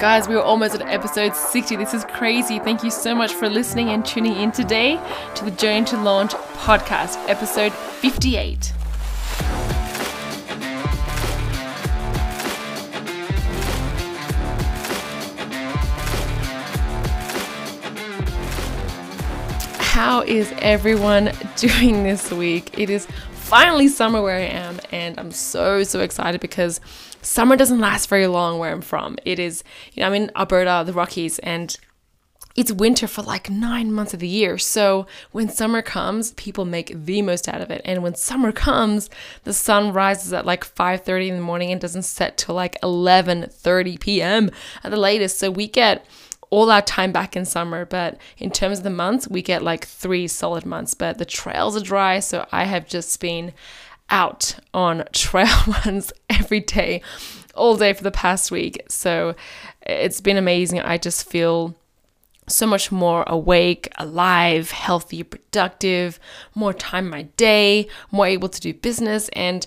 Guys, we are almost at episode 60. This is crazy. Thank you so much for listening and tuning in today to the Journey to Launch podcast, episode 58. How is everyone doing this week? It is finally summer where I am, and I'm so, so excited because summer doesn't last very long where I'm from. It is, you know, I'm in Alberta, the Rockies, and it's winter for like nine months of the year. So when summer comes, people make the most out of it. And when summer comes, the sun rises at like 5:30 in the morning and doesn't set till like 11:30 p.m. at the latest. So we get all our time back in summer. But in terms of the months, we get like three solid months. But the trails are dry, so I have just been out on trail runs every day, all day for the past week. So it's been amazing. I just feel so much more awake, alive, healthy, productive, more time in my day, more able to do business. And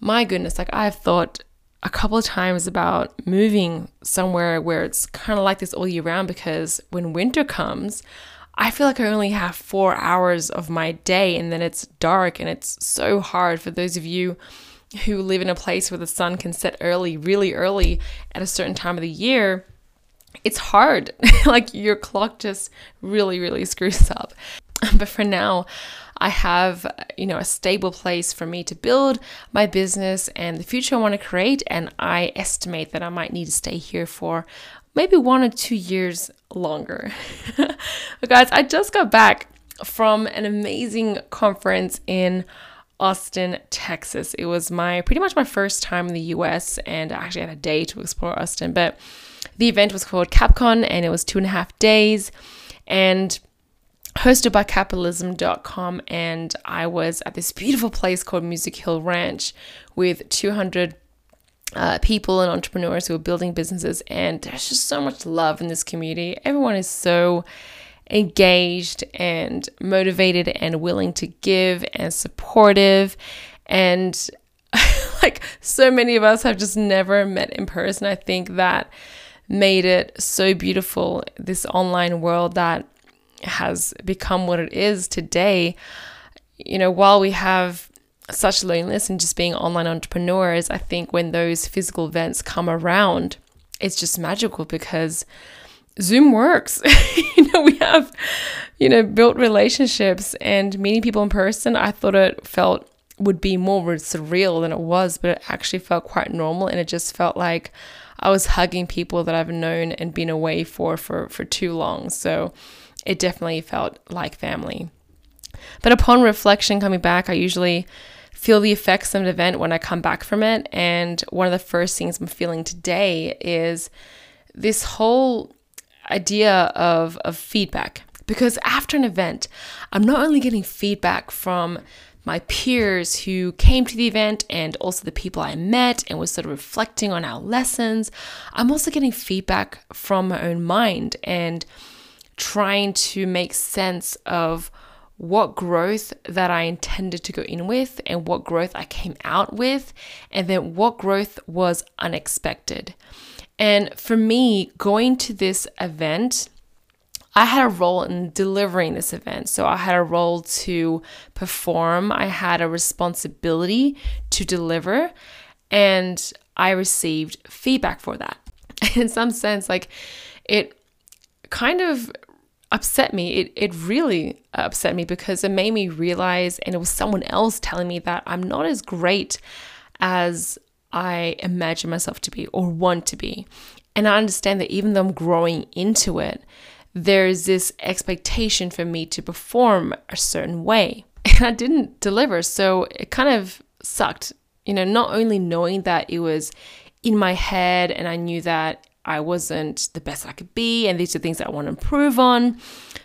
my goodness, like I've thought a couple of times about moving somewhere where it's kind of like this all year round because when winter comes, I feel like I only have four hours of my day and then it's dark and it's so hard for those of you who live in a place where the sun can set early, really early at a certain time of the year. It's hard. like your clock just really, really screws up. But for now, I have, you know, a stable place for me to build my business and the future I want to create. And I estimate that I might need to stay here for maybe one or two years longer. guys, I just got back from an amazing conference in Austin, Texas. It was my pretty much my first time in the US, and I actually had a day to explore Austin. But the event was called CapCon, and it was two and a half days. And hosted by capitalism.com and I was at this beautiful place called Music Hill Ranch with 200 uh, people and entrepreneurs who are building businesses and there's just so much love in this community. Everyone is so engaged and motivated and willing to give and supportive and like so many of us have just never met in person. I think that made it so beautiful this online world that has become what it is today, you know, while we have such loneliness and just being online entrepreneurs, I think when those physical events come around, it's just magical because Zoom works. you know, we have, you know, built relationships and meeting people in person. I thought it felt would be more surreal than it was, but it actually felt quite normal and it just felt like I was hugging people that I've known and been away for for for too long. So it definitely felt like family. But upon reflection, coming back, I usually feel the effects of an event when I come back from it. And one of the first things I'm feeling today is this whole idea of, of feedback. Because after an event, I'm not only getting feedback from my peers who came to the event and also the people I met and was sort of reflecting on our lessons, I'm also getting feedback from my own mind and trying to make sense of what growth that I intended to go in with and what growth I came out with, and then what growth was unexpected. And for me, going to this event, I had a role in delivering this event. So I had a role to perform, I had a responsibility to deliver, and I received feedback for that. in some sense, like it kind of upset me. It, it really uh, upset me because it made me realize, and it was someone else telling me that I'm not as great as I imagine myself to be or want to be. And I understand that even though I'm growing into it, there's this expectation for me to perform a certain way. And I didn't deliver. So it kind of sucked, you know, not only knowing that it was in my head and I knew that I wasn't the best I could be, and these are things I want to improve on.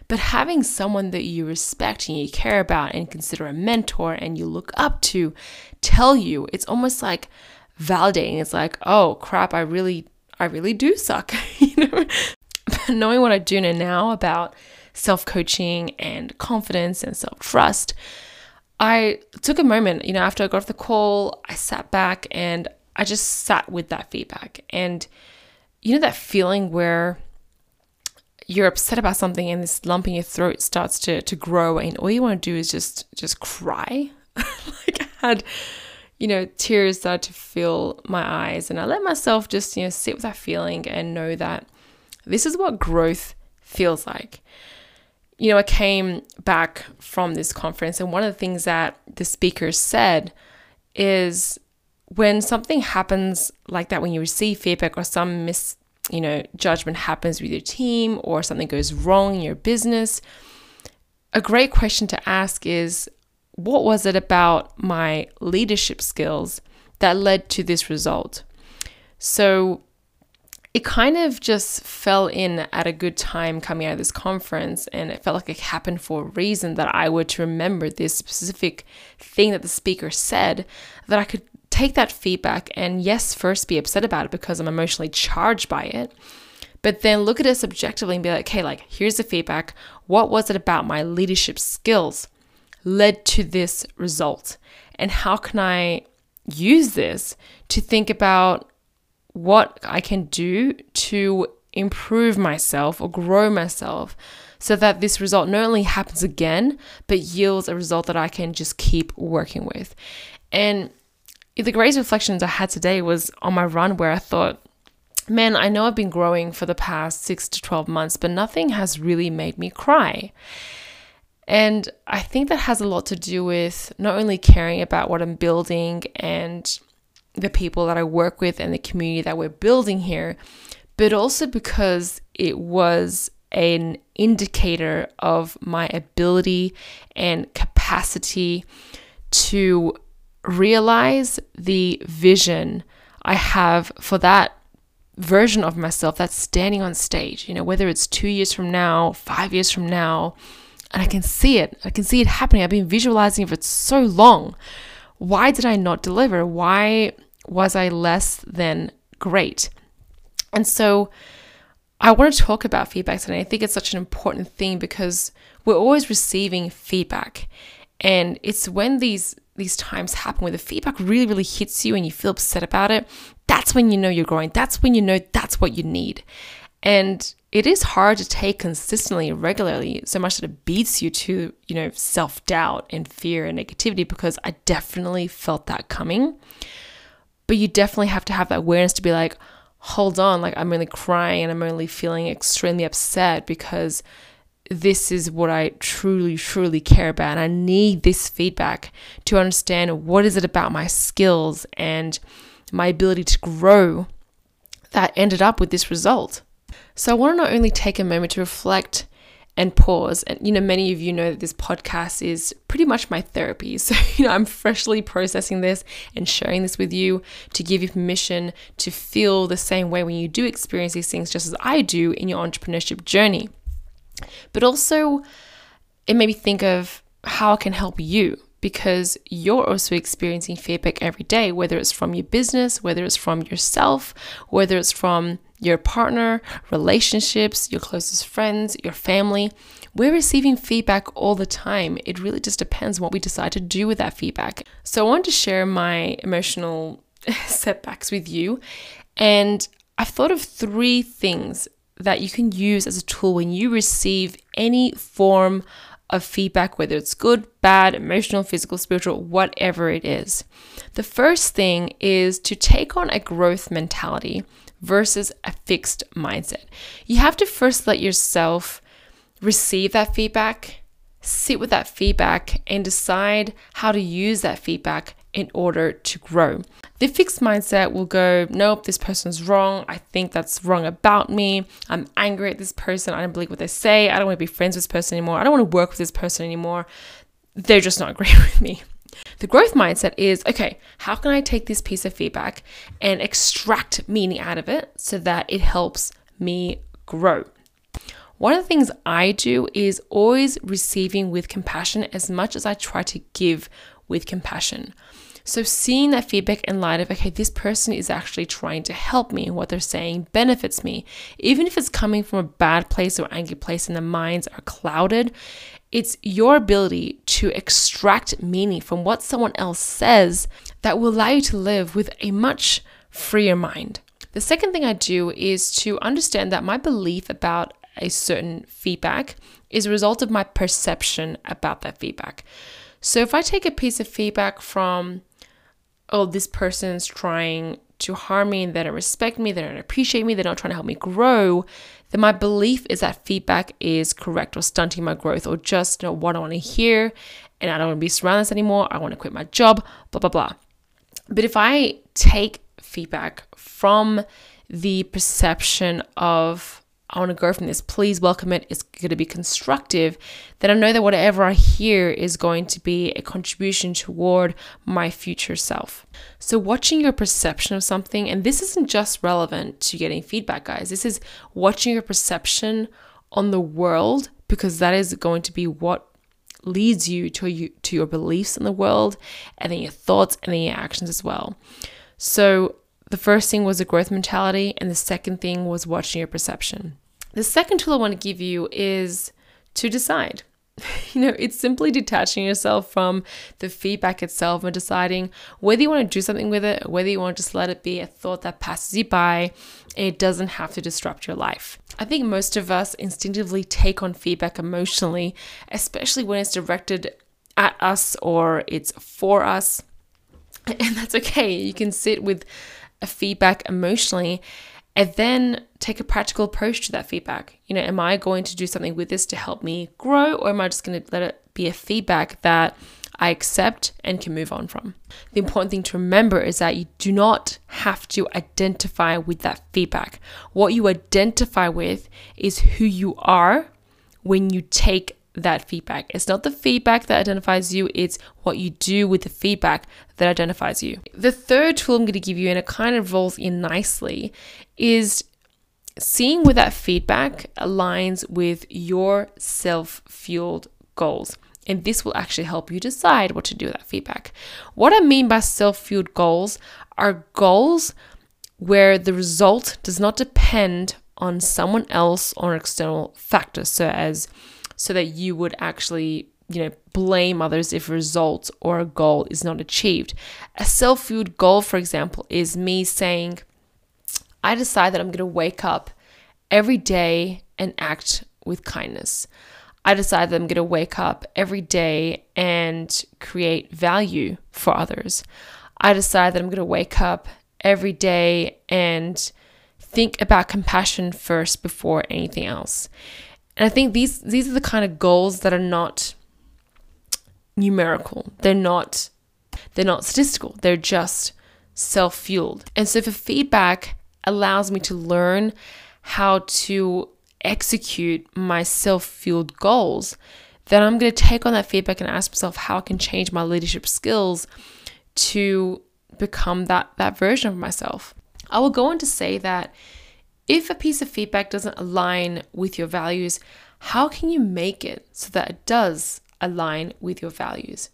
But having someone that you respect and you care about and consider a mentor and you look up to tell you, it's almost like validating. It's like, oh crap, I really, I really do suck. you know, but knowing what I do know now about self coaching and confidence and self trust. I took a moment, you know, after I got off the call, I sat back and I just sat with that feedback. And you know that feeling where you're upset about something and this lump in your throat starts to, to grow and all you want to do is just just cry? Like i had you know tears started to fill my eyes and i let myself just you know sit with that feeling and know that this is what growth feels like. You know i came back from this conference and one of the things that the speakers said is when something happens like that when you receive feedback or some mis you know, judgment happens with your team or something goes wrong in your business, a great question to ask is what was it about my leadership skills that led to this result? So it kind of just fell in at a good time coming out of this conference, and it felt like it happened for a reason that I were to remember this specific thing that the speaker said that I could take that feedback and, yes, first be upset about it because I'm emotionally charged by it. But then look at it subjectively and be like, okay, like, here's the feedback. What was it about my leadership skills led to this result? And how can I use this to think about what I can do to improve myself or grow myself so that this result not only happens again, but yields a result that I can just keep working with. And the greatest reflections I had today was on my run where I thought, man, I know I've been growing for the past six to 12 months, but nothing has really made me cry. And I think that has a lot to do with not only caring about what I'm building and the people that I work with and the community that we're building here, but also because it was an indicator of my ability and capacity to realize the vision I have for that version of myself that's standing on stage, you know, whether it's two years from now, five years from now, and I can see it. I can see it happening. I've been visualizing it for so long. Why did I not deliver? Why was I less than great? And so I want to talk about feedback today. I think it's such an important thing because we're always receiving feedback. And it's when these these times happen where the feedback really, really hits you and you feel upset about it, that's when you know you're growing. That's when you know that's what you need. And it is hard to take consistently, regularly, so much that it beats you to, you know, self doubt and fear and negativity because I definitely felt that coming. But you definitely have to have that awareness to be like, hold on, like I'm only crying and I'm only feeling extremely upset because this is what I truly, truly care about. And I need this feedback to understand what is it about my skills and my ability to grow that ended up with this result. So I want to not only take a moment to reflect and pause. And, you know, many of you know that this podcast is pretty much my therapy. So, you know, I'm freshly processing this and sharing this with you to give you permission to feel the same way when you do experience these things, just as I do in your entrepreneurship journey. But also, it made me think of how it can help you because you're also experiencing feedback every day, whether it's from your business, whether it's from yourself, whether it's from your partner, relationships, your closest friends, your family. We're receiving feedback all the time. It really just depends what we decide to do with that feedback. So I wanted to share my emotional setbacks with you. And I've thought of three things that you can use as a tool when you receive any form of feedback, whether it's good, bad, emotional, physical, spiritual, whatever it is. The first thing is to take on a growth mentality versus a fixed mindset. You have to first let yourself receive that feedback, sit with that feedback, and decide how to use that feedback in order to grow. The fixed mindset will go, nope, this person's wrong. I think that's wrong about me. I'm angry at this person. I don't believe what they say. I don't want to be friends with this person anymore. I don't want to work with this person anymore. They're just not agreeing with me. The growth mindset is okay, how can I take this piece of feedback and extract meaning out of it so that it helps me grow? One of the things I do is always receiving with compassion as much as I try to give with compassion. So, seeing that feedback in light of, okay, this person is actually trying to help me, and what they're saying benefits me, even if it's coming from a bad place or angry place and the minds are clouded, it's your ability to extract meaning from what someone else says that will allow you to live with a much freer mind. The second thing I do is to understand that my belief about a certain feedback is a result of my perception about that feedback. So if I take a piece of feedback from, oh, this person's trying to harm me and they don't respect me, they don't appreciate me, they're not trying to help me grow, then my belief is that feedback is correct or stunting my growth or just know, what I want to hear and I don't want to be surrounded this anymore. I want to quit my job, blah, blah, blah. But if I take feedback from the perception of I want to grow from this. Please welcome it. It's going to be constructive. Then I know that whatever I hear is going to be a contribution toward my future self. So, watching your perception of something, and this isn't just relevant to getting feedback, guys, this is watching your perception on the world because that is going to be what leads you to, you, to your beliefs in the world and then your thoughts and then your actions as well. So, the first thing was a growth mentality, and the second thing was watching your perception. The second tool I want to give you is to decide. You know, it's simply detaching yourself from the feedback itself and deciding whether you want to do something with it whether you want to just let it be a thought that passes you by and it doesn't have to disrupt your life. I think most of us instinctively take on feedback emotionally, especially when it's directed at us or it's for us. And that's okay. You can sit with a feedback emotionally and then take a practical approach to that feedback. You know, am I going to do something with this to help me grow, or am I just going to let it be a feedback that I accept and can move on from? The important thing to remember is that you do not have to identify with that feedback. What you identify with is who you are when you take that feedback. It's not the feedback that identifies you, it's what you do with the feedback that identifies you. The third tool I'm going to give you, and it kind of rolls in nicely, is seeing where that feedback aligns with your self fueled goals. And this will actually help you decide what to do with that feedback. What I mean by self fueled goals are goals where the result does not depend on someone else or external factors, so as so that you would actually you know blame others if a result or a goal is not achieved. A self-fueled goal, for example, is me saying, I decide that I'm going to wake up every day and act with kindness. I decide that I'm going to wake up every day and create value for others. I decide that I'm going to wake up every day and think about compassion first before anything else. And I think these these are the kind of goals that are not numerical. They're not they're not statistical. They're just self-fueled. And so for feedback allows me to learn how to execute my self-fueled goals, then I'm going to take on that feedback and ask myself how I can change my leadership skills to become that that version of myself. I will go on to say that if a piece of feedback doesn't align with your values, how can you make it so that it does align with your values?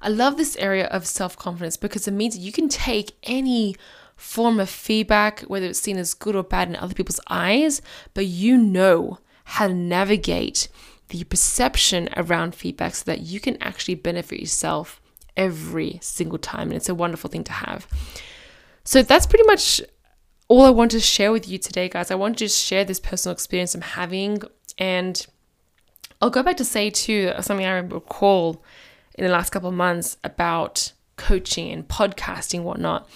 I love this area of self confidence because it means you can take any form of feedback, whether it's seen as good or bad in other people's eyes, but you know how to navigate the perception around feedback so that you can actually benefit yourself every single time. And it's a wonderful thing to have. So that's pretty much all I want to share with you today, guys. I want to just share this personal experience I'm having. And I'll go back to say, too, something I recall in the last couple of months about coaching and podcasting, whatnot.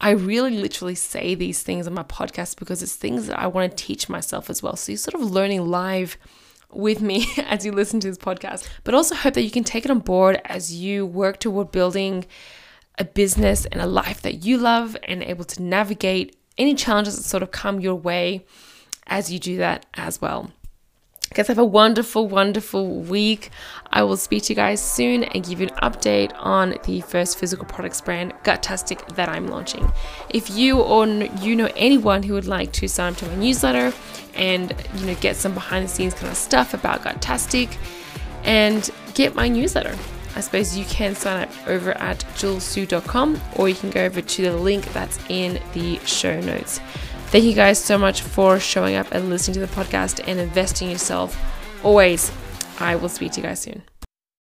I really literally say these things on my podcast because it's things that I want to teach myself as well. So you're sort of learning live with me as you listen to this podcast, but also hope that you can take it on board as you work toward building a business and a life that you love and able to navigate any challenges that sort of come your way as you do that as well. Guys, have a wonderful, wonderful week. I will speak to you guys soon and give you an update on the first physical products brand, Gutastic, that I'm launching. If you or you know anyone who would like to sign up to my newsletter and you know get some behind the scenes kind of stuff about Gutastic and get my newsletter, I suppose you can sign up over at julesue.com or you can go over to the link that's in the show notes. Thank you guys so much for showing up and listening to the podcast and investing yourself. Always, I will speak to you guys soon.